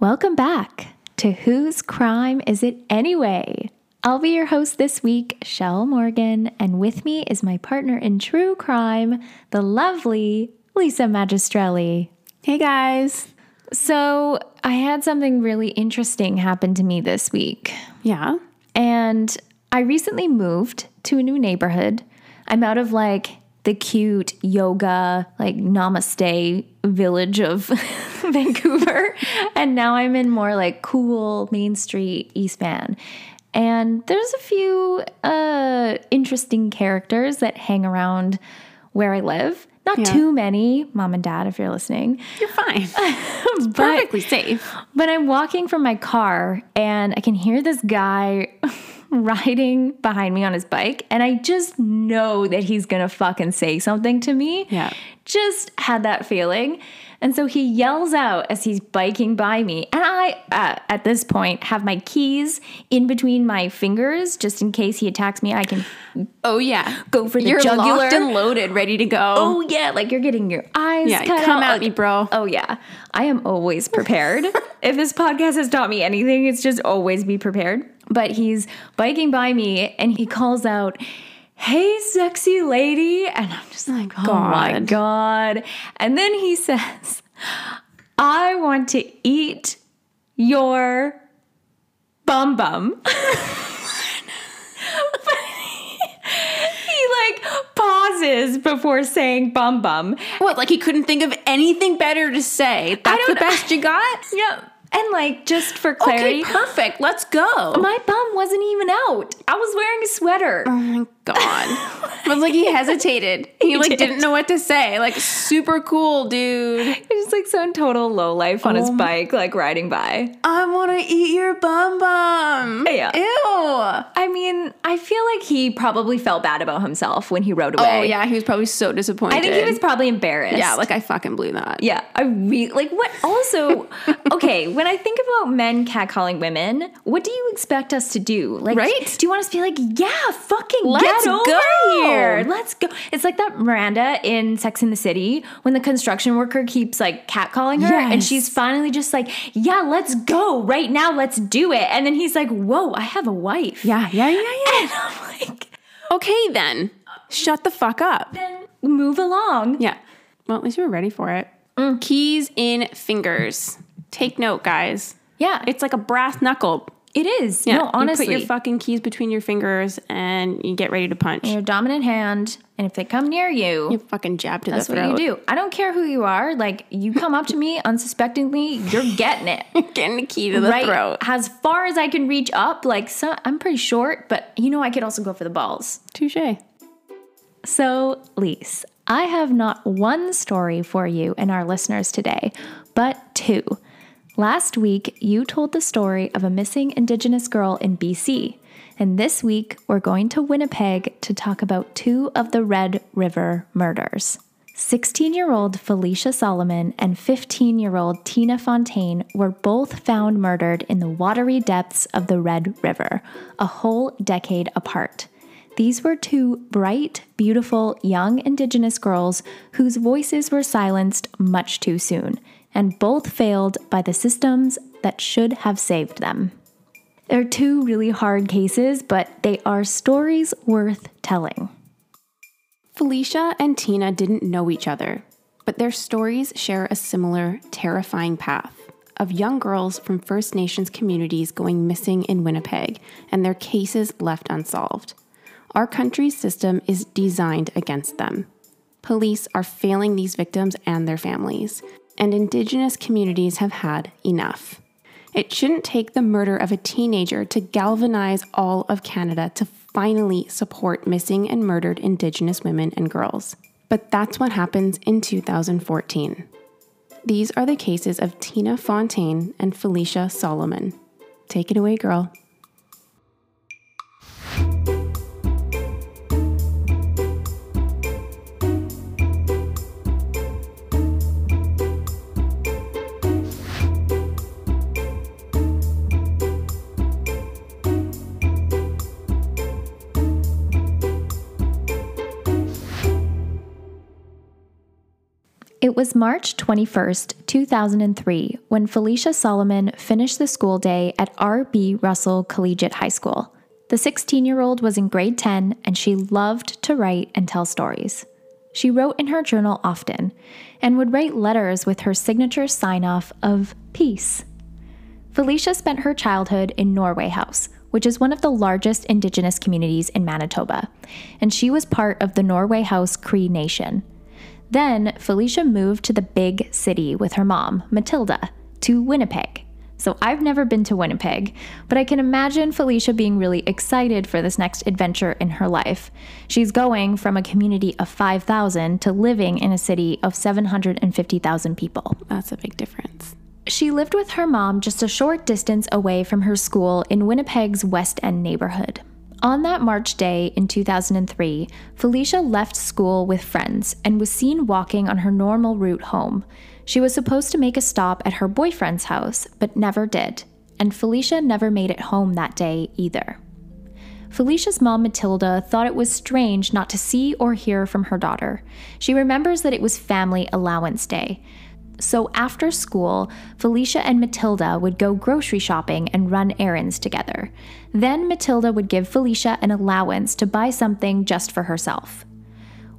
Welcome back to Whose Crime Is It Anyway? I'll be your host this week, Chelle Morgan, and with me is my partner in true crime, the lovely Lisa Magistrelli. Hey guys. So, I had something really interesting happen to me this week. Yeah. And I recently moved to a new neighborhood. I'm out of like the cute yoga, like namaste village of Vancouver. And now I'm in more like cool Main Street, East Van. And there's a few uh, interesting characters that hang around where I live. Not Yeah. too many, mom and dad, if you're listening. You're fine. it's But- perfectly safe. But I'm walking from my car and I can hear this guy riding behind me on his bike. And I just know that he's gonna fucking say something to me. Yeah. Just had that feeling. And so he yells out as he's biking by me. And I, uh, at this point, have my keys in between my fingers just in case he attacks me. I can Oh yeah. go for the You're jugular. locked and loaded, ready to go. Oh yeah, like you're getting your eyes yeah. cut Come out. at me, bro. Oh yeah, I am always prepared. if this podcast has taught me anything, it's just always be prepared. But he's biking by me and he calls out, "Hey, sexy lady!" And I'm just like, "Oh, oh my God. god!" And then he says, "I want to eat your bum bum." he like pauses before saying bum bum What? Like he couldn't think of anything better to say. That's the best you got. Yeah. And like just for clarity, Okay, perfect. Let's go. my bum wasn't even out. I was wearing a sweater. Oh my it was like he hesitated. He, like did. didn't know what to say. Like super cool, dude. He was just like so in total low life on his Oh. bike, like riding by. I want to eat your bum bum. Yeah. Ew. I mean, I feel like he probably felt bad about himself when he rode oh, away. Oh yeah, he was probably so disappointed. I think he was probably embarrassed. Yeah, like I fucking blew that. Yeah, I really like what. Also, okay, when I think about men catcalling women, what do you expect us to do? Like, Right? Do you want us to be like, yeah, fucking Let's over go." here, let's go? It's like that Miranda in Sex in the City when the construction worker keeps like catcalling her, and she's finally just like, yeah, let's go right now, let's do it. And then he's like, whoa, I have a wife. Yeah, yeah, yeah, yeah. and I'm like, Okay then. Shut the fuck up. then move along. Yeah. Well, at least we were ready for it. Mm. Keys in fingers. Take note, guys. Yeah, It's like a brass knuckle. It is. Yeah. no, honestly, You put your fucking keys between your fingers and you get ready to punch. your dominant hand, and if they come near you, You fucking jab to that's the throat. That's what you do. I don't care who you are. Like you come up to me unsuspectingly, you're getting it. Getting the key to the right throat. as far as I can reach up. Like so, I'm pretty short, but you know I could also go for the balls. Touche. So, Lise, I have not one story for you and our listeners today, but two. Last week, you told the story of a missing Indigenous girl in BC. And this week, we're going to Winnipeg to talk about two of the Red River murders. 16 year old Felicia Solomon and 15 year old Tina Fontaine were both found murdered in the watery depths of the Red River, a whole decade apart. These were two bright, beautiful, young Indigenous girls whose voices were silenced much too soon, and both failed by the systems that should have saved them. They're two really hard cases, but they are stories worth telling. Felicia and Tina didn't know each other, but their stories share a similar, terrifying path of young girls from First Nations communities going missing in Winnipeg and their cases left unsolved. Our country's system is designed against them. Police are failing these victims and their families, and Indigenous communities have had enough. It shouldn't take the murder of a teenager to galvanize all of Canada to finally support missing and murdered Indigenous women and girls. But that's what happens in 2014. These are the cases of Tina Fontaine and Felicia Solomon. Take it away, girl. Was March 21st, 2003, when Felicia Solomon finished the school day at R.B. Russell Collegiate High School. The 16 year old was in grade 10 and she loved to write and tell stories. She wrote in her journal often and would write letters with her signature sign off of peace. Felicia spent her childhood in Norway House, which is one of the largest indigenous communities in Manitoba, and she was part of the Norway House Cree Nation. Then Felicia moved to the big city with her mom, Matilda, to Winnipeg. So I've never been to Winnipeg, but I can imagine Felicia being really excited for this next adventure in her life. She's going from a community of 5,000 to living in a city of 750,000 people. That's a big difference. She lived with her mom just a short distance away from her school in Winnipeg's West End neighborhood. On that March day in 2003, Felicia left school with friends and was seen walking on her normal route home. She was supposed to make a stop at her boyfriend's house, but never did, and Felicia never made it home that day either. Felicia's mom, Matilda, thought it was strange not to see or hear from her daughter. She remembers that it was family allowance day. So after school, Felicia and Matilda would go grocery shopping and run errands together. Then Matilda would give Felicia an allowance to buy something just for herself.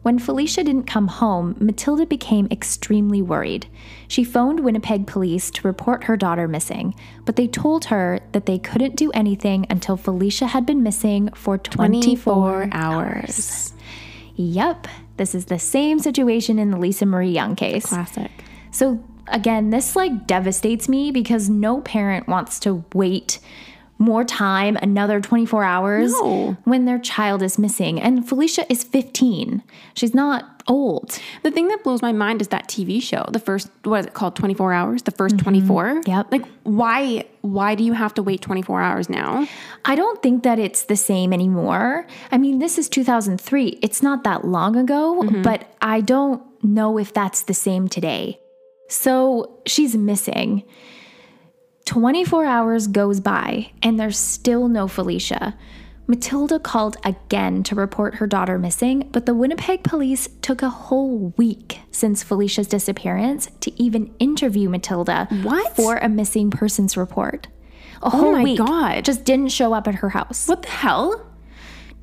When Felicia didn't come home, Matilda became extremely worried. She phoned Winnipeg police to report her daughter missing, but they told her that they couldn't do anything until Felicia had been missing for 24, hours. Yep, this is the same situation in the Lisa Marie Young case. Classic. So again, this like devastates me because no parent wants to wait more time, another 24 hours No. when their child is missing. And Felicia is 15. She's not old. The thing that blows my mind is that TV show. The first what is it called? 24 hours? The 1st 24? Mm-hmm. Yep. Like why why do you have to wait 24 hours now? I don't think that it's the same anymore. I mean, this is 2003. It's not that long ago, mm-hmm. but I don't know if that's the same today. So she's missing. 24 hours goes by and there's still no Felicia. Matilda called again to report her daughter missing, but the Winnipeg police took a whole week since Felicia's disappearance to even interview Matilda What? for a missing persons report. A oh whole my week. God. Just didn't show up at her house. What the hell?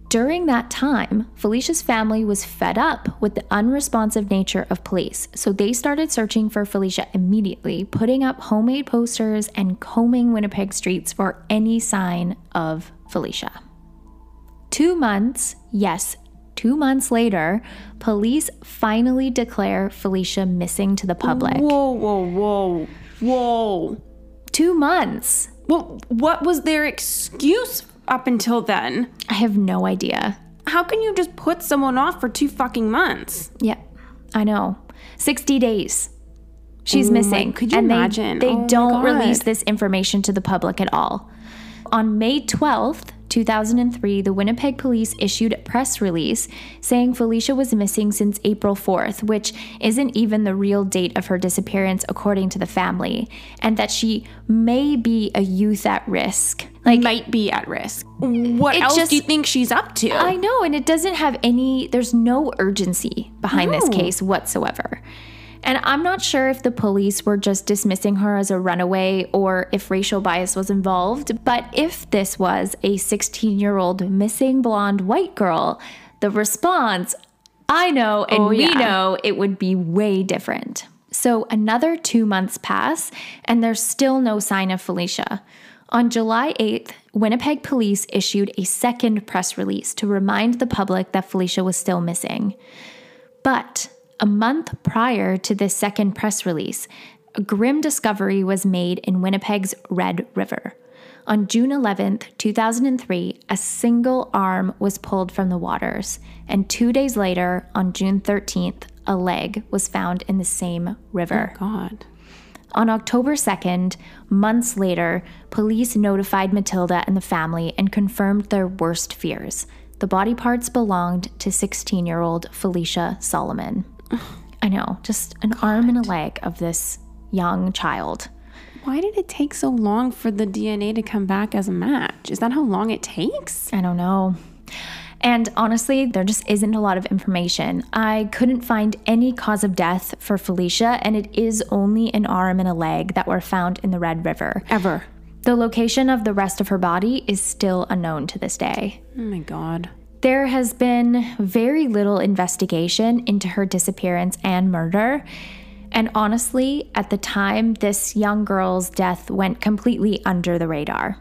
During that time, Felicia's family was fed up with the unresponsive nature of police, so they started searching for Felicia immediately, putting up homemade posters and combing Winnipeg streets for any sign of Felicia. Two months, yes, two months later, police finally declare Felicia missing to the public. Whoa, whoa, whoa. Whoa. Two months! Well, what was their excuse up until then? I have no idea. How can you just put someone off for two fucking months? Yep, I know. 60 days. She's Oh my- missing. could you and imagine? They, Oh don't release this information to the public at all. On May 12th, 2003, the Winnipeg police issued a press release saying Felicia was missing since April 4th, which isn't even the real date of her disappearance according to the family, and that she may be a youth at risk. Like Might be at risk. What else just- do you think she's up to? I know, and it doesn't have any, there's no urgency behind this case whatsoever. And I'm not sure if the police were just dismissing her as a runaway or if racial bias was involved, but if this was a 16 year old missing blonde white girl, the response, I know and Oh, we yeah. know it would be way different. So another two months pass, and there's still no sign of Felicia. On July 8th, Winnipeg police issued a second press release to remind the public that Felicia was still missing. But a month prior to this second press release, a grim discovery was made in Winnipeg's Red River. On June 11th, 2003, a single arm was pulled from the waters, and two days later, on June 13th, a leg was found in the same river. Oh, God. On October 2nd, months later, police notified Matilda and the family and confirmed their worst fears. The body parts belonged to 16 year old Felicia Solomon. I know, just an arm and a leg of this young child. Why did it take so long for the DNA to come back as a match? Is that how long it takes? I don't know. And honestly, there just isn't a lot of information. I couldn't find any cause of death for Felicia, and it is only an arm and a leg that were found in the Red River. Ever. The location of the rest of her body is still unknown to this day. Oh my God. There has been very little investigation into her disappearance and murder. And honestly, at the time, this young girl's death went completely under the radar.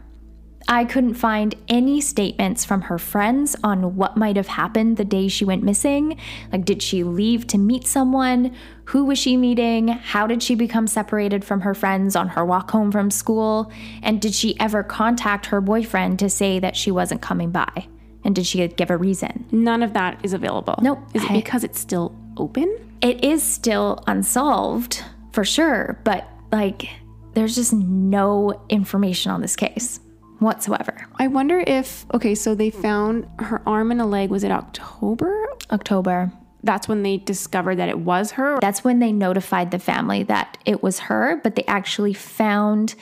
I couldn't find any statements from her friends on what might have happened the day she went missing. Like, did she leave to meet someone? Who was she meeting? How did she become separated from her friends on her walk home from school? And did she ever contact her boyfriend to say that she wasn't coming by? And did she give a reason? None of that is available. Nope. Is it I- because it's still open? It is still unsolved for sure, but like, there's just no information on this case whatsoever. I wonder if, okay, so they found her arm and a leg. Was it October? October. That's when they discovered that it was her. That's when they notified the family that it was her, but they actually found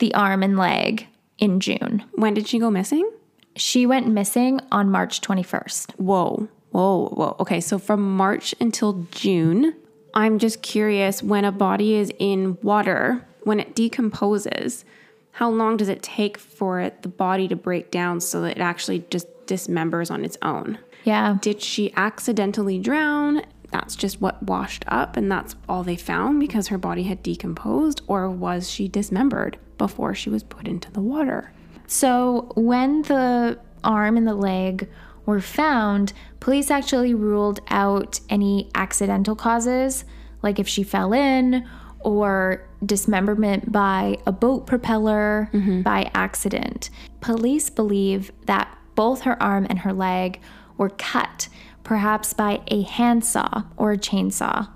the arm and leg in June. When did she go missing? She went missing on March 21st. Whoa, whoa, whoa. Okay, so from March until June, I'm just curious when a body is in water, when it decomposes, how long does it take for it, the body to break down so that it actually just dismembers on its own? Yeah. Did she accidentally drown? That's just what washed up, and that's all they found because her body had decomposed, or was she dismembered before she was put into the water? So, when the arm and the leg were found, police actually ruled out any accidental causes, like if she fell in or dismemberment by a boat propeller mm-hmm. by accident. Police believe that both her arm and her leg were cut, perhaps by a handsaw or a chainsaw.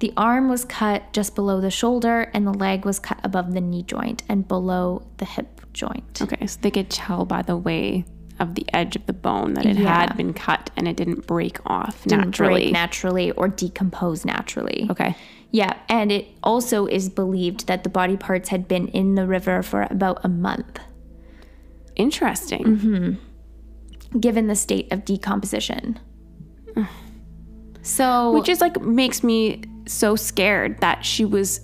The arm was cut just below the shoulder, and the leg was cut above the knee joint and below the hip joint. Okay, so they could tell by the way of the edge of the bone that it Yeah. had been cut and it didn't break off Didn't naturally. break naturally or decompose naturally. okay. Yeah, and it also is believed that the body parts had been in the river for about a month, Interesting. Mm-hmm. given the state of decomposition. So, Which is like makes me so scared that she was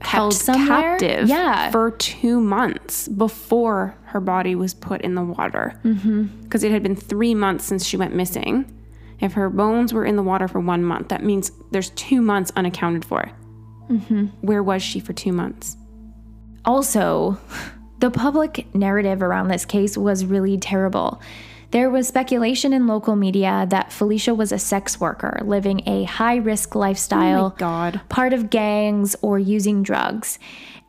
held somewhere? captive Yeah. for two months before her body was put in the water. Mm-hmm. Because it had been three months since she went missing. If her bones were in the water for one month, that means there's two months unaccounted for. Mm-hmm. Where was she for two months? Also, the public narrative around this case was really terrible. There was speculation in local media that Felicia was a sex worker living a high risk lifestyle, oh God. part of gangs, or using drugs.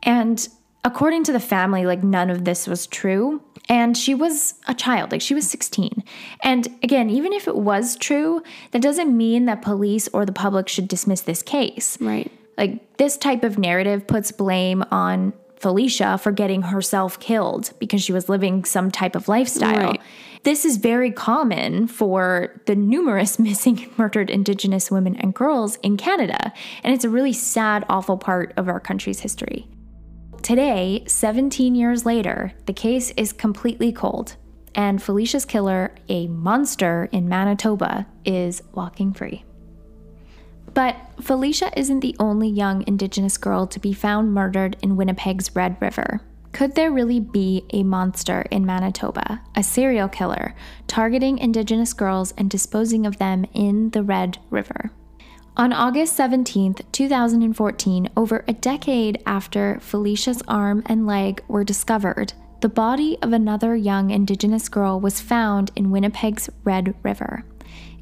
And according to the family, like none of this was true. And she was a child, like she was 16. And again, even if it was true, that doesn't mean that police or the public should dismiss this case. Right. Like this type of narrative puts blame on Felicia for getting herself killed because she was living some type of lifestyle. Right. This is very common for the numerous missing and murdered Indigenous women and girls in Canada, and it's a really sad, awful part of our country's history. Today, 17 years later, the case is completely cold, and Felicia's killer, a monster in Manitoba, is walking free. But Felicia isn't the only young Indigenous girl to be found murdered in Winnipeg's Red River. Could there really be a monster in Manitoba, a serial killer, targeting Indigenous girls and disposing of them in the Red River? On August 17, 2014, over a decade after Felicia's arm and leg were discovered, the body of another young Indigenous girl was found in Winnipeg's Red River.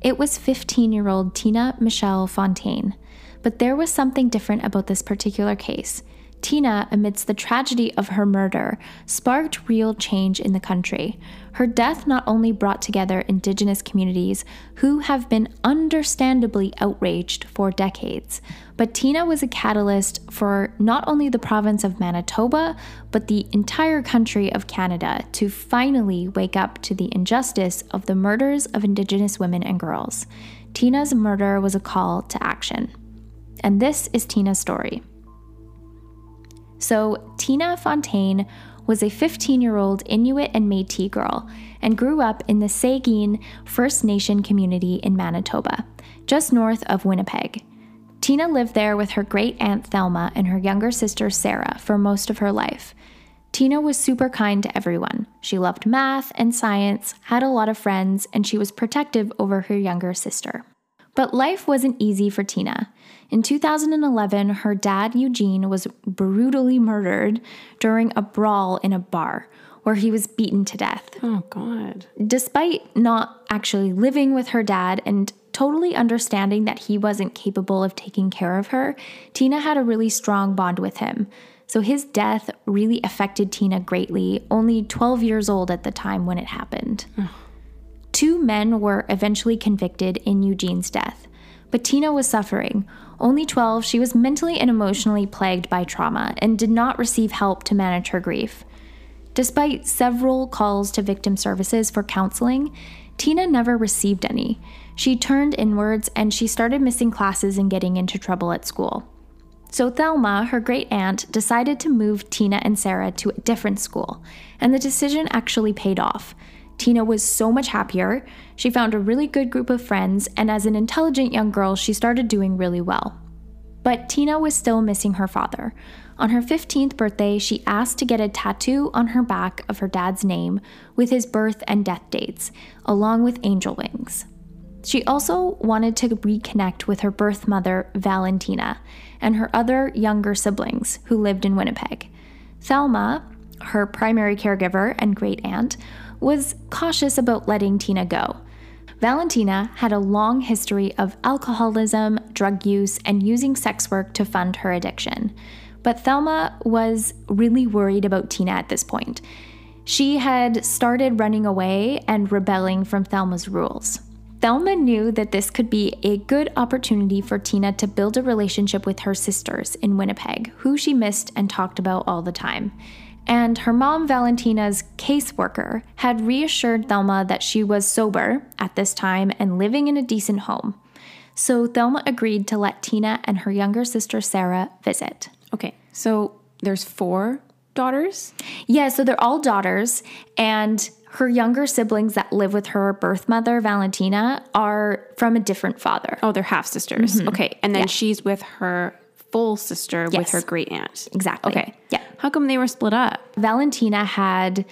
It was 15 year old Tina Michelle Fontaine. But there was something different about this particular case. Tina, amidst the tragedy of her murder, sparked real change in the country. Her death not only brought together Indigenous communities who have been understandably outraged for decades, but Tina was a catalyst for not only the province of Manitoba, but the entire country of Canada to finally wake up to the injustice of the murders of Indigenous women and girls. Tina's murder was a call to action. And this is Tina's story. So, Tina Fontaine was a 15 year old Inuit and Metis girl and grew up in the Sagkeeng First Nation community in Manitoba, just north of Winnipeg. Tina lived there with her great aunt Thelma and her younger sister Sarah for most of her life. Tina was super kind to everyone. She loved math and science, had a lot of friends, and she was protective over her younger sister. But life wasn't easy for Tina. In 2011, her dad, Eugene, was brutally murdered during a brawl in a bar where he was beaten to death. Oh, God. Despite not actually living with her dad and totally understanding that he wasn't capable of taking care of her, Tina had a really strong bond with him. So his death really affected Tina greatly, only 12 years old at the time when it happened. Two men were eventually convicted in Eugene's death, but Tina was suffering. Only 12, she was mentally and emotionally plagued by trauma and did not receive help to manage her grief. Despite several calls to victim services for counseling, Tina never received any. She turned inwards and she started missing classes and getting into trouble at school. So Thelma, her great aunt, decided to move Tina and Sarah to a different school, and the decision actually paid off. Tina was so much happier. She found a really good group of friends, and as an intelligent young girl, she started doing really well. But Tina was still missing her father. On her 15th birthday, she asked to get a tattoo on her back of her dad's name with his birth and death dates, along with angel wings. She also wanted to reconnect with her birth mother, Valentina, and her other younger siblings who lived in Winnipeg. Thelma, her primary caregiver and great aunt, was cautious about letting Tina go. Valentina had a long history of alcoholism, drug use, and using sex work to fund her addiction. But Thelma was really worried about Tina at this point. She had started running away and rebelling from Thelma's rules. Thelma knew that this could be a good opportunity for Tina to build a relationship with her sisters in Winnipeg, who she missed and talked about all the time. And her mom, Valentina's caseworker, had reassured Thelma that she was sober at this time and living in a decent home. So Thelma agreed to let Tina and her younger sister Sarah visit. Okay, so there's four daughters? Yeah, so they're all daughters, and her younger siblings that live with her birth mother, Valentina, are from a different father. Oh, they're half sisters. Mm-hmm. Okay, and then she's with her full sister with her great aunt. Exactly. Okay. Yeah. How come they were split up? Valentina had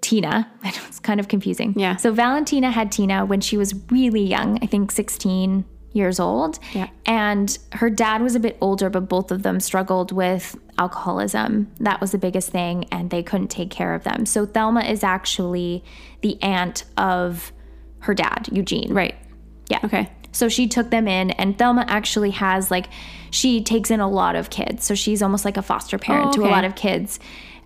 Tina. I know it's kind of confusing. Yeah. So Valentina had Tina when she was really young, I think 16 years old. Yeah. And her dad was a bit older, but both of them struggled with alcoholism. That was the biggest thing, and they couldn't take care of them. So Thelma is actually the aunt of her dad, Eugene. Right. Yeah. Okay. So she took them in, and Thelma actually has like, she takes in a lot of kids. So she's almost like a foster parent Oh, to a lot of kids.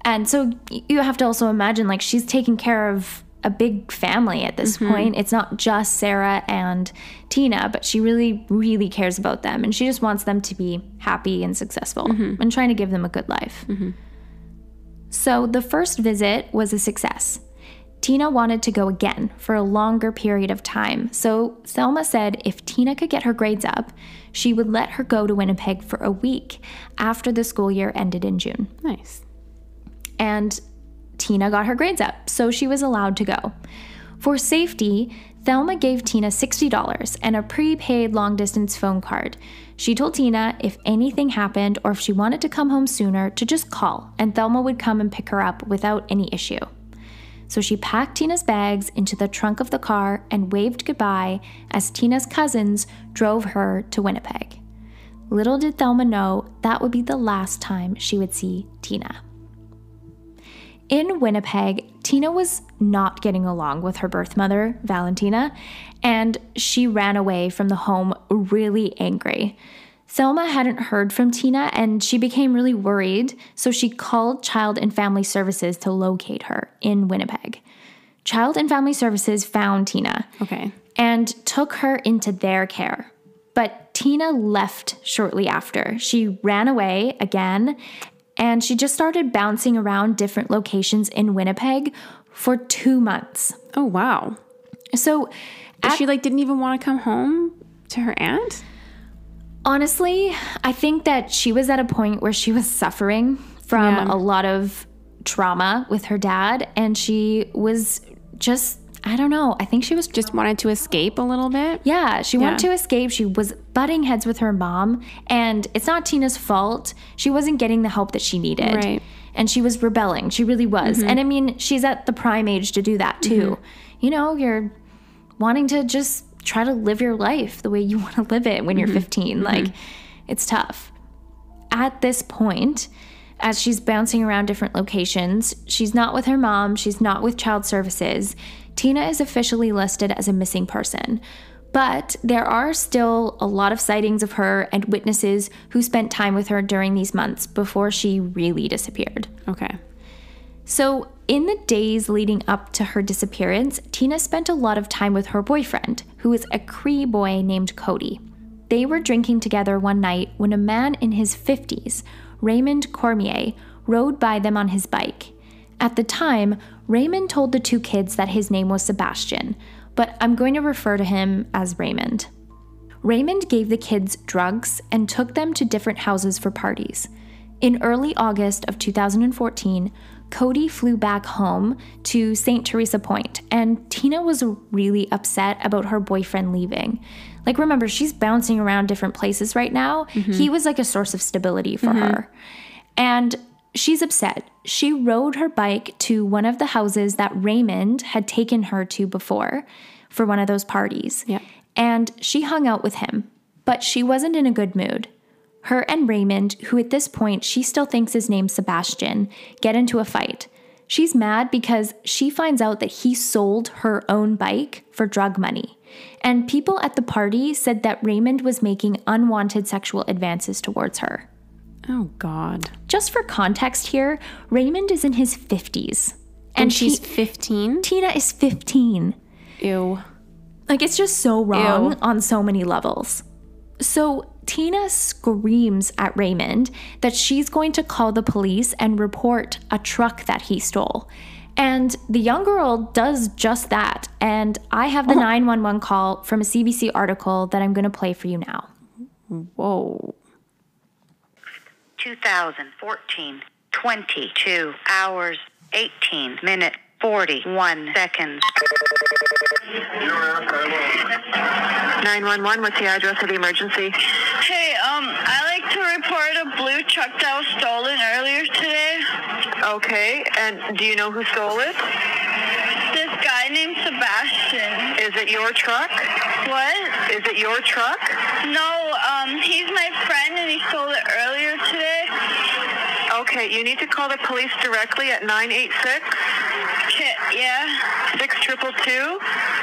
And so you have to also imagine like she's taking care of a big family at this Mm-hmm. point. It's not just Sarah and Tina, but she really, really cares about them. And she just wants them to be happy and successful Mm-hmm. and trying to give them a good life. So the first visit was a success. Tina wanted to go again for a longer period of time, so Thelma said if Tina could get her grades up, she would let her go to Winnipeg for a week after the school year ended in June. Nice. And Tina got her grades up, so she was allowed to go. For safety, Thelma gave Tina $60 and a prepaid long distance phone card. She told Tina if anything happened or if she wanted to come home sooner to just call, and Thelma would come and pick her up without any issue. So she packed Tina's bags into the trunk of the car and waved goodbye as Tina's cousins drove her to Winnipeg. Little did Thelma know that would be the last time she would see Tina. In Winnipeg, Tina was not getting along with her birth mother, Valentina, and she ran away from the home really angry. Thelma hadn't heard from Tina and she became really worried, so she called Child and Family Services to locate her in Winnipeg. Child and Family Services found Tina Okay. and took her into their care. But Tina left shortly after. She ran away again and she just started bouncing around different locations in Winnipeg for two months. Oh wow. So, But she like didn't even want to come home to her aunt. honestly, I think that she was at a point where she was suffering from Yeah. a lot of trauma with her dad, and she was just, I don't know, I think she was Just wanted to escape a little bit. yeah, she wanted to escape. She was butting heads with her mom, and it's not Tina's fault. She wasn't getting the help that she needed. Right. Mm-hmm. And she was rebelling. She really was. And I mean, she's at the prime age to do that too. You know, you're wanting to just try to live your life the way you want to live it when you're Mm-hmm. 15. Like, it's tough. At this point, as she's bouncing around different locations, she's not with her mom, she's not with child services. Tina is officially listed as a missing person. But there are still a lot of sightings of her and witnesses who spent time with her during these months before she really disappeared. Okay. So, in the days leading up to her disappearance, Tina spent a lot of time with her boyfriend, who is a Cree boy named Cody. They were drinking together one night when a man in his 50s, Raymond Cormier, rode by them on his bike. At the time, Raymond told the two kids that his name was Sebastian, but I'm going to refer to him as Raymond. Raymond gave the kids drugs and took them to different houses for parties. In early August of 2014, Cody flew back home to St. Theresa Point, and Tina was really upset about her boyfriend leaving. Like, remember, she's bouncing around different places right now. Mm-hmm. He was like a source of stability for mm-hmm. her. And she's upset. She rode her bike to one of the houses that Raymond had taken her to before for one of those parties. Yeah. And she hung out with him, but she wasn't in a good mood. Her and Raymond, who at this point she still thinks is named Sebastian, get into a fight. She's mad because she finds out that he sold her own bike for drug money. And people at the party said that Raymond was making unwanted sexual advances towards her. Oh God. Just for context here, Raymond is in his 50s. And, And she's she, 15. Tina is 15. Ew. Like it's just so wrong Ew. on so many levels. So Tina screams at Raymond that she's going to call the police and report a truck that he stole. And the young girl does just that. And I have the 911 call from a CBC article that I'm going to play for you now. Whoa. 2014, 22 hours, 18 minutes, 41 seconds. 911, what's the address of the emergency? Hey, um, I like to report a blue truck that was stolen earlier today. Okay, and do you know who stole it? This guy named Sebastian. Is it your truck? What? Is it your truck? No, um, he's my friend and he stole it earlier today. Okay, you need to call the police directly at 986 Ki- Yeah, 6222.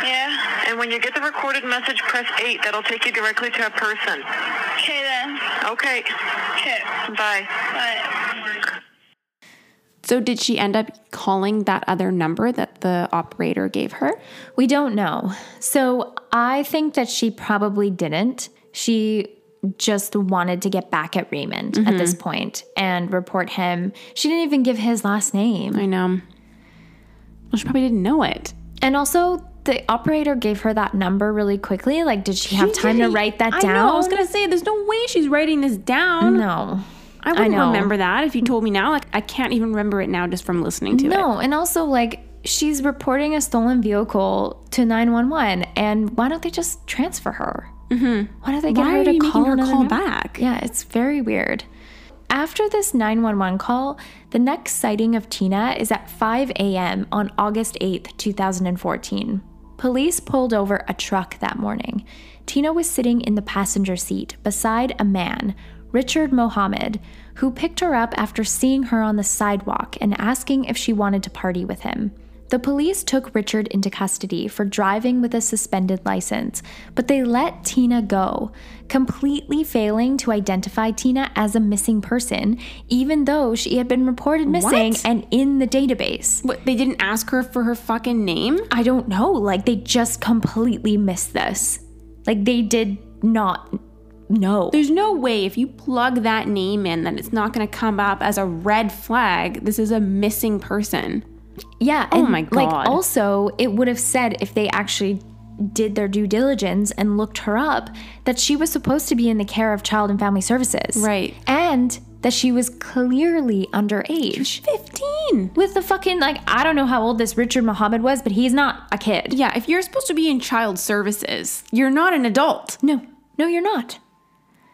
yeah. And when you get the recorded message, press 8. That'll take you directly to a person. Okay then. Okay, Okay, bye. bye. So did she end up calling that other number that the operator gave her? We don't know. So I think that she probably didn't. She just wanted to get back at Raymond at this mm-hmm. point and report him. She didn't even give his last name. I know. Well, she probably didn't know it. And also, the operator gave her that number really quickly. Like, did she have She time to write that I down? know. I was gonna say, there's no way she's writing this down. no. I wouldn't know. remember that if you told me now. Like, I can't even remember it now just from listening to it. No, and also like she's reporting a stolen vehicle to 911 and why don't they just transfer her? Mm-hmm. Why don't they get Why her to you call making her call number? back? Yeah, it's very weird. After this 911 call, the next sighting of Tina is at 5 a.m. on August 8th, 2014. Police pulled over a truck that morning. Tina was sitting in the passenger seat beside a man, Richard Mohammed, who picked her up after seeing her on the sidewalk and asking if she wanted to party with him. The police took Richard into custody for driving with a suspended license, but they let Tina go, completely failing to identify Tina as a missing person, even though she had been reported missing What? and in the database. What, they didn't ask her for her fucking name? I don't know. Like, they just completely missed this. Like, they did not know. There's no way if you plug that name in that it's not going to come up as a red flag. This is a missing person. Yeah. Oh and, my Like, also, it would have said if they actually did their due diligence and looked her up that she was supposed to be in the care of child and family services. Right. And and that she was clearly underage. 15. With the fucking, like, I don't know how old this Richard Mohammed was, but he's not a kid. Yeah, if you're supposed to be in child services, you're not an adult. No, no, you're not.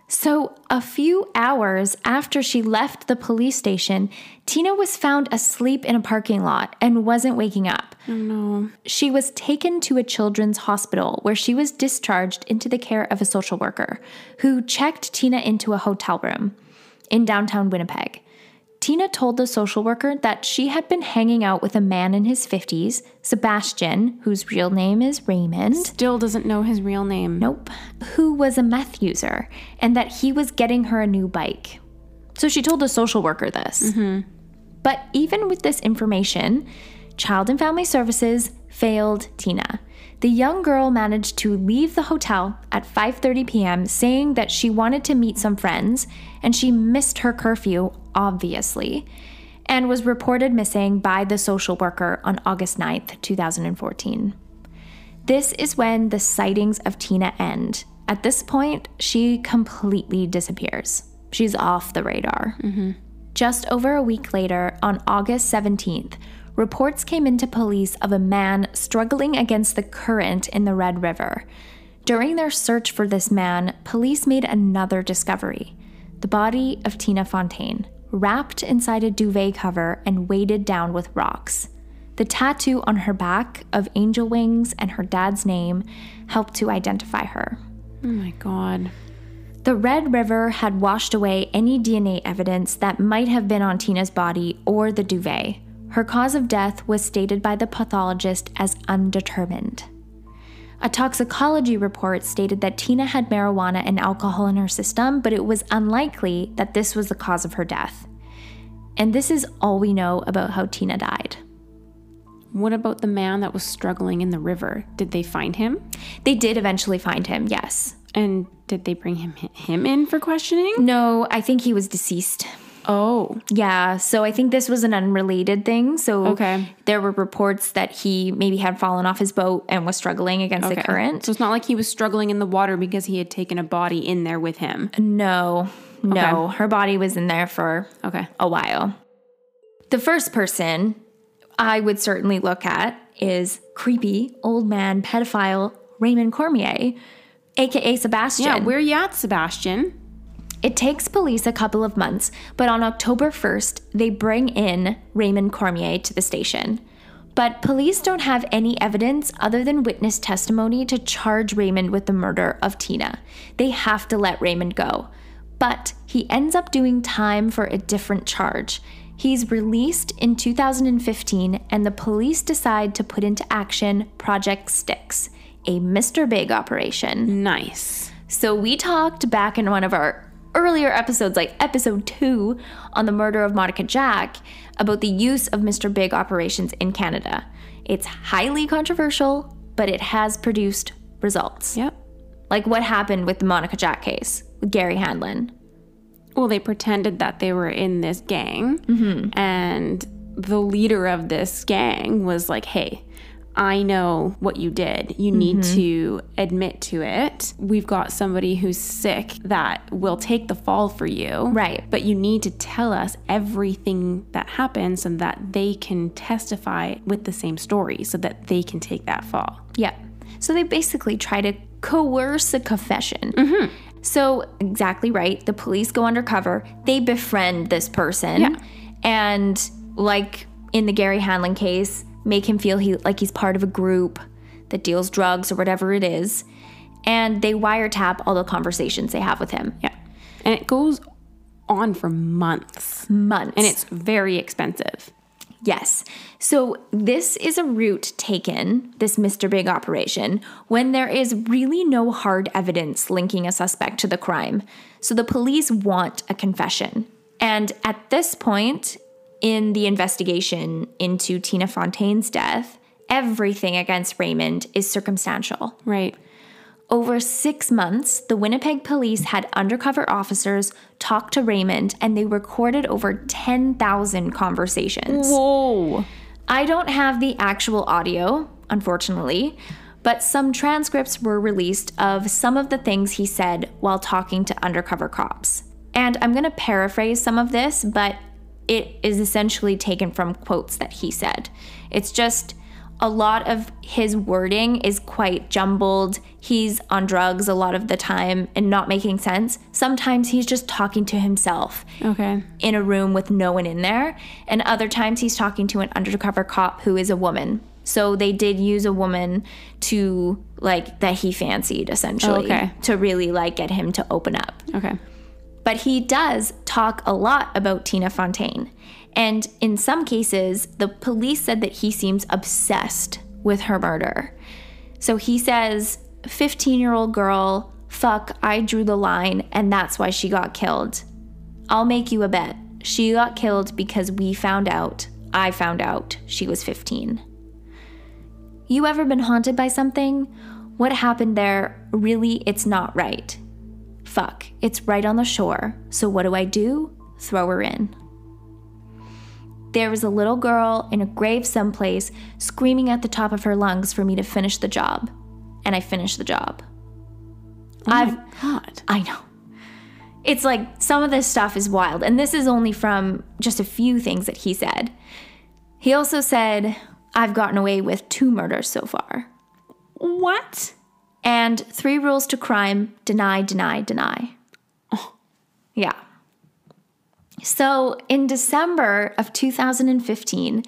So, a few hours after she left the police station, Tina was found asleep in a parking lot and wasn't waking up. Oh no. She was taken to a children's hospital where she was discharged into the care of a social worker who checked Tina into a hotel room in downtown Winnipeg. Tina told the social worker that she had been hanging out with a man in his 50s, Sebastian, whose real name is Raymond. Still doesn't know his real name. Nope. Who was a meth user, and that he was getting her a new bike. So she told the social worker this. Mm-hmm. But even with this information, Child and Family Services failed Tina. The young girl managed to leave the hotel at 5:30 p.m. saying that she wanted to meet some friends and she missed her curfew obviously and was reported missing by the social worker on August 9th, 2014. This is when the sightings of Tina end. At this point, she completely disappears. She's off the radar. Mm-hmm. Just over a week later, on August 17th, reports came into police of a man struggling against the current in the Red River. During their search for this man, police made another discovery the body of Tina Fontaine, wrapped inside a duvet cover and weighted down with rocks. The tattoo on her back of angel wings and her dad's name helped to identify her. Oh my god. The Red River had washed away any DNA evidence that might have been on Tina's body or the duvet. Her cause of death was stated by the pathologist as undetermined. A toxicology report stated that Tina had marijuana and alcohol in her system, but it was unlikely that this was the cause of her death. And this is all we know about how Tina died. What about the man that was struggling in the river? Did they find him? They did eventually find him, yes. And did they bring him him in for questioning? No, I think he was deceased. Oh. Yeah, so I think this was an unrelated thing. So Okay. there were reports that he maybe had fallen off his boat and was struggling against the current. So it's not like he was struggling in the water because he had taken a body in there with him. No, no, Okay. her body was in there for Okay. a while. The first person I would certainly look at is creepy old man pedophile Raymond Cormier, aka Sebastian. Yeah, where you at, Sebastian? It takes police a couple of months, but on October 1st, they bring in Raymond Cormier to the station. But police don't have any evidence other than witness testimony to charge Raymond with the murder of Tina. They have to let Raymond go. But he ends up doing time for a different charge. He's released in 2015, and the police decide to put into action Project Styx, a Mr. Big operation. Nice. So we talked back in one of our earlier episodes, like episode two, on the murder of Monica Jack, about the use of Mr. Big operations in Canada. It's highly controversial, but it has produced results. Yep. Like what happened with the Monica Jack case with Gary Handlen. Well, they pretended that they were in this gang, mm-hmm. and the leader of this gang was like, hey, I know what you did. You need mm-hmm. to admit to it. We've got somebody who's sick that will take the fall for you. Right. But you need to tell us everything that happened so that they can testify with the same story so that they can take that fall. Yeah. So they basically try to coerce a confession. Mm-hmm. So, exactly right. The police go undercover, they befriend this person. Yeah. And, like in the Gary Hanlon case, make him feel he, like he's part of a group that deals drugs or whatever it is. And they wiretap all the conversations they have with him. Yeah. And it goes on for months. Months. And it's very expensive. Yes. So this is a route taken, this Mr. Big operation, when there is really no hard evidence linking a suspect to the crime. So the police want a confession. And at this point in the investigation into Tina Fontaine's death, everything against Raymond is circumstantial. Right. Over six months, the Winnipeg police had undercover officers talk to Raymond and they recorded over 10,000 conversations. Whoa. I don't have the actual audio, unfortunately, but some transcripts were released of some of the things he said while talking to undercover cops. And I'm going to paraphrase some of this, but it is essentially taken from quotes that he said. It's just a lot of his wording is quite jumbled. He's on drugs a lot of the time and not making sense. Sometimes he's just talking to himself Okay. in a room with no one in there. And other times he's talking to an undercover cop who is a woman. So they did use a woman to like that he fancied essentially Oh, okay. to really like get him to open up. Okay. But he does talk a lot about Tina Fontaine. And in some cases, the police said that he seems obsessed with her murder. So he says, 15 year old girl, fuck, I drew the line, and that's why she got killed. I'll make you a bet. She got killed because we found out, I found out, she was 15. You ever been haunted by something? What happened there, really, it's not right. Fuck, it's right on the shore. So what do I do? Throw her in. There was a little girl in a grave someplace screaming at the top of her lungs for me to finish the job. And I finished the job. Oh I've God. I know. It's like some of this stuff is wild. And this is only from just a few things that he said. He also said, I've gotten away with two murders so far. What? And three rules to crime deny, deny, deny. Oh. Yeah. So in December of 2015,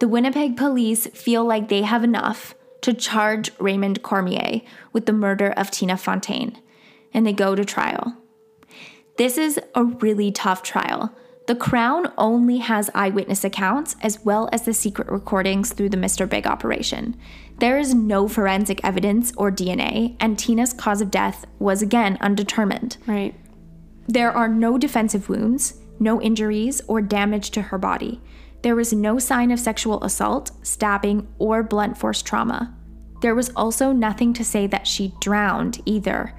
the Winnipeg police feel like they have enough to charge Raymond Cormier with the murder of Tina Fontaine, and they go to trial. This is a really tough trial. The Crown only has eyewitness accounts as well as the secret recordings through the Mr. Big operation. There is no forensic evidence or DNA, and Tina's cause of death was again undetermined. Right. There are no defensive wounds, no injuries, or damage to her body. There was no sign of sexual assault, stabbing, or blunt force trauma. There was also nothing to say that she drowned either.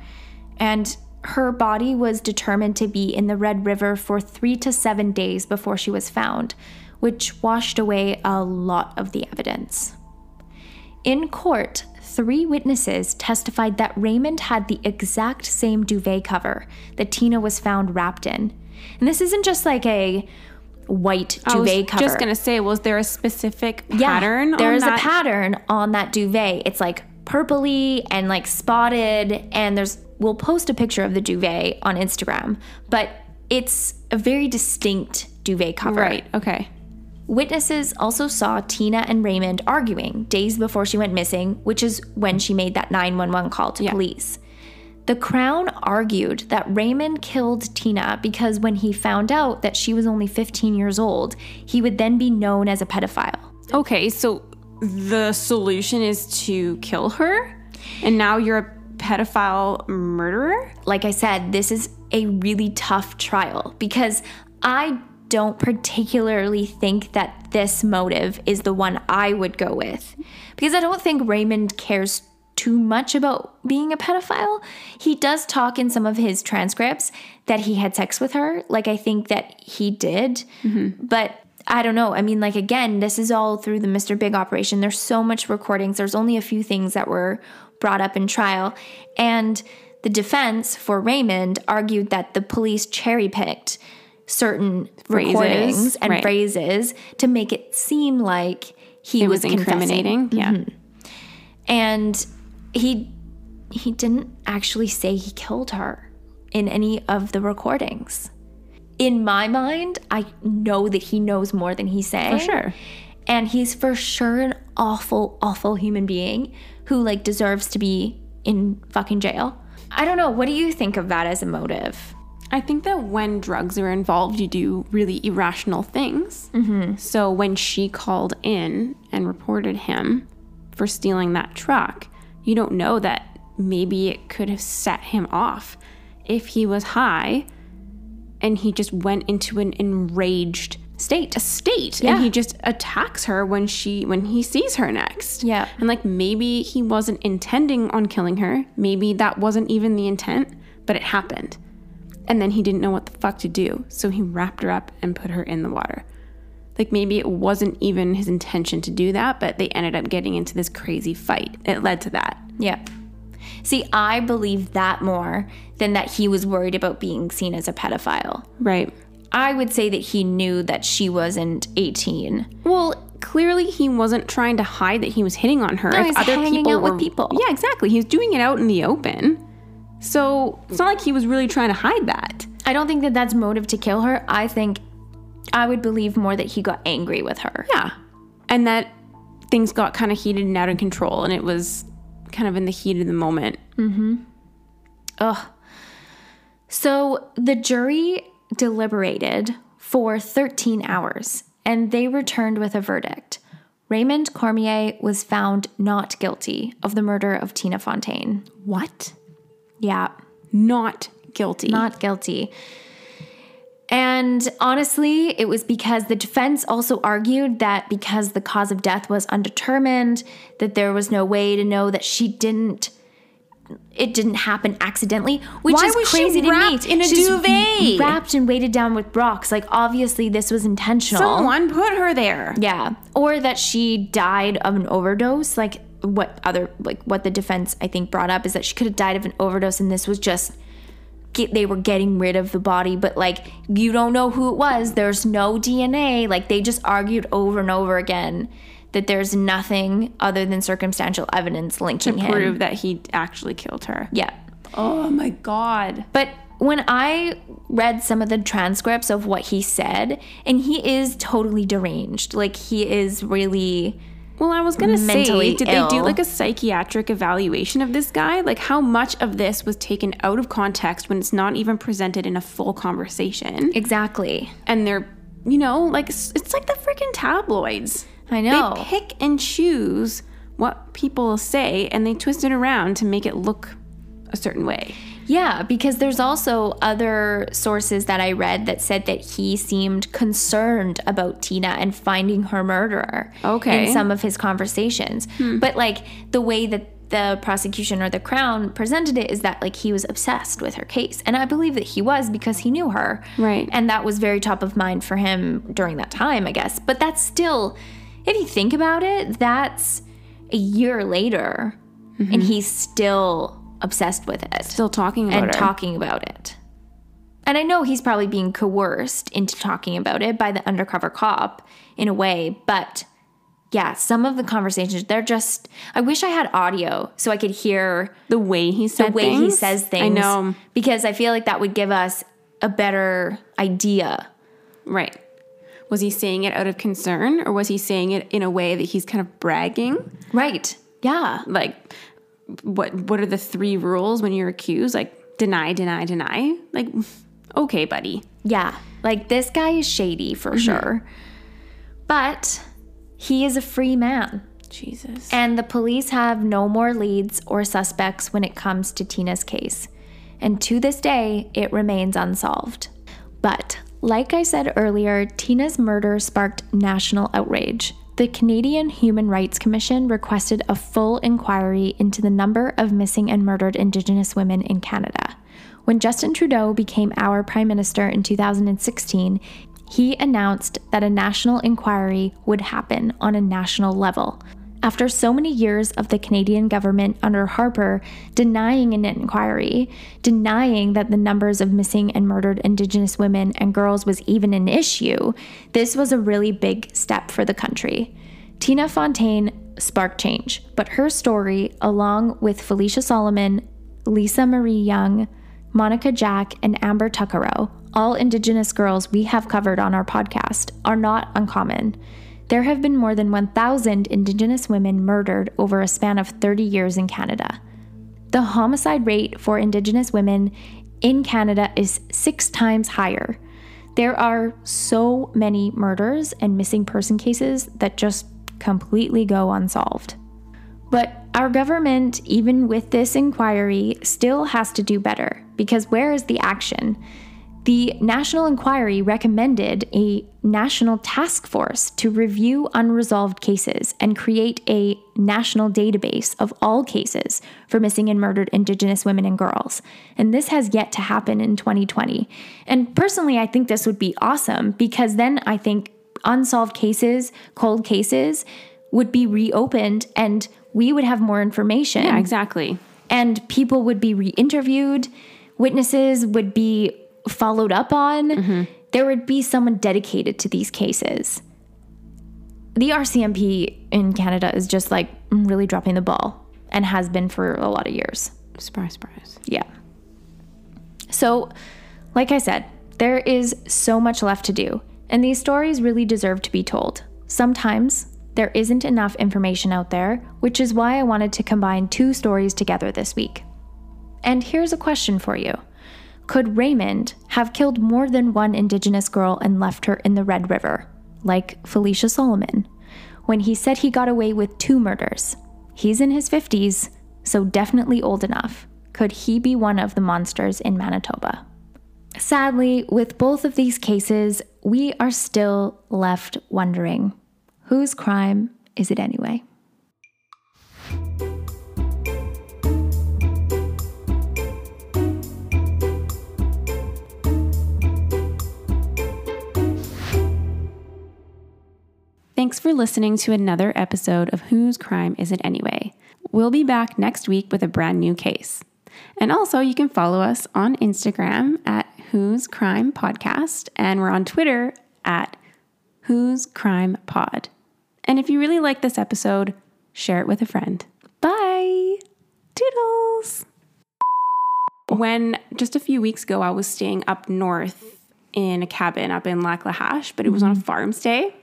And her body was determined to be in the Red River for three to seven days before she was found, which washed away a lot of the evidence. In court, three witnesses testified that Raymond had the exact same duvet cover that Tina was found wrapped in. And this isn't just like a white duvet cover. I was just gonna say, was there a specific yeah, pattern? There on is that? a pattern on that duvet. It's like purpley and like spotted, and there's we'll post a picture of the duvet on Instagram, but it's a very distinct duvet cover. Right. Okay. Witnesses also saw Tina and Raymond arguing days before she went missing, which is when she made that 911 call to Yeah. police. The Crown argued that Raymond killed Tina because when he found out that she was only 15 years old, he would then be known as a pedophile. Okay. So the solution is to kill her, and now you're a pedophile murderer. like I said, this is a really tough trial because I don't particularly think that this motive is the one I would go with. Because I don't think Raymond cares too much about being a pedophile. He does talk in some of his transcripts that he had sex with her. Like, I think that he did. Mm-hmm. But I don't know. I mean, like, again, this is all through the Mr. Big operation. There's so much recordings. There's only a few things that were brought up in trial. And the defense for Raymond argued that the police cherry picked certain Phrases, recordings and right. phrases to make it seem like he It was, was confessing. incriminating. Yeah. Mm-hmm. And he he didn't actually say he killed her in any of the recordings. In my mind, I know that he knows more than he's saying. For sure. And he's for sure an awful, awful human being who like deserves to be in fucking jail. I don't know. What do you think of that as a motive? I think that when drugs are involved, you do really irrational things. Mm-hmm. So when she called in and reported him for stealing that truck, you don't know that maybe it could have set him off if he was high and he just went into an enraged State. A state Yeah. and he just attacks her when she when he sees her next. Yeah. And like maybe he wasn't intending on killing her. Maybe that wasn't even the intent, but it happened. And then he didn't know what the fuck to do. So he wrapped her up and put her in the water. Like maybe it wasn't even his intention to do that, but they ended up getting into this crazy fight. It led to that. Yeah. See, I believe that more than that he was worried about being seen as a pedophile. Right. I would say that he knew that she wasn't 18. Well, clearly he wasn't trying to hide that he was hitting on her. No, he's hanging out with people. Yeah, exactly. He was doing it out in the open. So it's not like he was really trying to hide that. I don't think that that's motive to kill her. I think I would believe more that he got angry with her. Yeah. And that things got kind of heated and out of control, and it was kind of in the heat of the moment. Mm hmm. Ugh. So the jury deliberated for 13 hours and they returned with a verdict. Raymond Cormier was found not guilty of the murder of Tina Fontaine. What? Yeah, Not guilty. not guilty. And honestly, it was because the defense also argued that because the cause of death was undetermined, that there was no way to know that she didn't it didn't happen accidentally, which Why is was she crazy to wrapped me. in a She's duvet? wrapped and weighted down with rocks. Like obviously this was intentional. Someone put her there. Yeah. Or that she died of an overdose. Like what other, like what the defense I think brought up is that she could have died of an overdose and this was just, get, they were getting rid of the body, but like you don't know who it was. There's no DNA. Like they just argued over and over again that there's nothing other than circumstantial evidence linking him. Prove that he actually killed her. Yeah. Oh my god. But when I read some of the transcripts of what he said, and he is totally deranged. Like he is really Well, I was gonna Mentally say, did they do like a psychiatric evaluation of this guy? Like, how much of this was taken out of context when it's not even presented in a full conversation? exactly. And they're, you know, like it's it's like the freaking tabloids. I know. They pick and choose what people say, and they twist it around to make it look a certain way. Yeah, because there's also other sources that I read that said that he seemed concerned about Tina and finding her murderer. Okay. In some of his conversations. Hmm. But like the way that the prosecution or the crown presented it is that like he was obsessed with her case. And I believe that he was because he knew her. Right. And that was very top of mind for him during that time, I guess. But that's still if you think about it, that's a year later and mm-hmm. he's still obsessed with it Still talking about and her. talking about it. And I know he's probably being coerced into talking about it by the undercover cop in a way, but yeah, some of the conversations, they're just, I wish I had audio so I could hear the way he said the way he says things. I know. Because I feel like that would give us a better idea. Right. Was he saying it out of concern, or was he saying it in a way that he's kind of bragging? Right. Yeah. like what what are the three rules when you're accused like deny deny deny like okay buddy Yeah. Like this guy is shady for mm-hmm. sure. But he is a free man. jesus And the police have no more leads or suspects when it comes to Tina's case. And to this day, it remains unsolved. But, like I said earlier, Tina's murder sparked national outrage. The Canadian Human Rights Commission requested a full inquiry into the number of missing and murdered Indigenous women in Canada. When Justin Trudeau became our Prime Minister in 2016, he announced that a national inquiry would happen on a national level. After so many years of the Canadian government under Harper denying an inquiry, denying that the numbers of missing and murdered Indigenous women and girls was even an issue, this was a really big step for the country. Tina Fontaine sparked change, but her story, along with Felicia Solomon, Lisa Marie Young, Monica Jack, and Amber Tuccaro, all Indigenous girls we have covered on our podcast, are not uncommon. There have been more than 1,000 Indigenous women murdered over a span of 30 years in Canada. The homicide rate for Indigenous women in Canada is six times higher. There are so many murders and missing person cases that just completely go unsolved. But our government, even with this inquiry, still has to do better because where is the action? The National Inquiry recommended a national task force to review unresolved cases and create a national database of all cases for missing and murdered Indigenous women and girls. And this has yet to happen in 2020. And personally, I think this would be awesome because then I think unsolved cases, cold cases, would be reopened and we would have more information yeah exactly and people would be re interviewed, witnesses would be followed up on. Mm-hmm. There would be someone dedicated to these cases. The RCMP in Canada is just like really dropping the ball and has been for a lot of years. Surprise, surprise. Yeah. So, like I said, there is so much left to do, and these stories really deserve to be told. Sometimes there isn't enough information out there, which is why I wanted to combine two stories together this week. And here's a question for you Could Raymond have killed more than one Indigenous girl and left her in the Red River, like Felicia Solomon, when he said he got away with two murders? He's in his 50s, so definitely old enough. Could he be one of the monsters in Manitoba? Sadly, with both of these cases, we are still left wondering whose crime is it anyway? Thanks for listening to another episode of Whose Crime Is It Anyway? We'll be back next week with a brand new case. And also, you can follow us on Instagram at Whose Crime Podcast, and we're on Twitter at Whose Crime Pod. And if you really like this episode, share it with a friend. Bye! Toodles! When just a few weeks ago, I was staying up north in a cabin up in Lac La Hache, but it was on a mm-hmm. farm stay.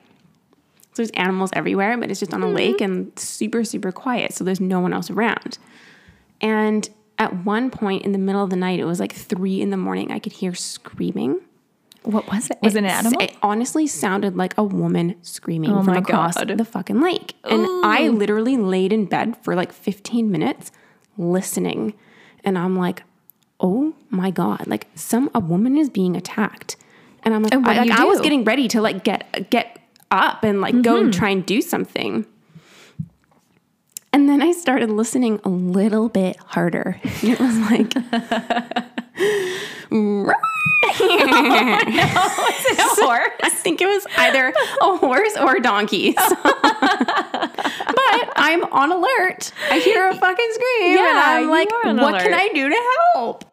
So there's animals everywhere, but it's just on a mm-hmm. lake and super, super quiet. So there's no one else around. And at one point in the middle of the night, it was like three in the morning, I could hear screaming. What was it? Was it an animal? It honestly sounded like a woman screaming Oh from across God. the fucking lake. And I literally laid in bed for like 15 minutes listening. And I'm like, oh my God, like some a woman is being attacked. And I'm like, I, like, I was getting ready to like get get up and like go Mm-hmm. and try and do something. And then I started listening a little bit harder. It was like horse. I think it was either a horse or a donkeys. but I'm on alert. I hear a fucking scream and Yeah, I'm like, what can. I do to help?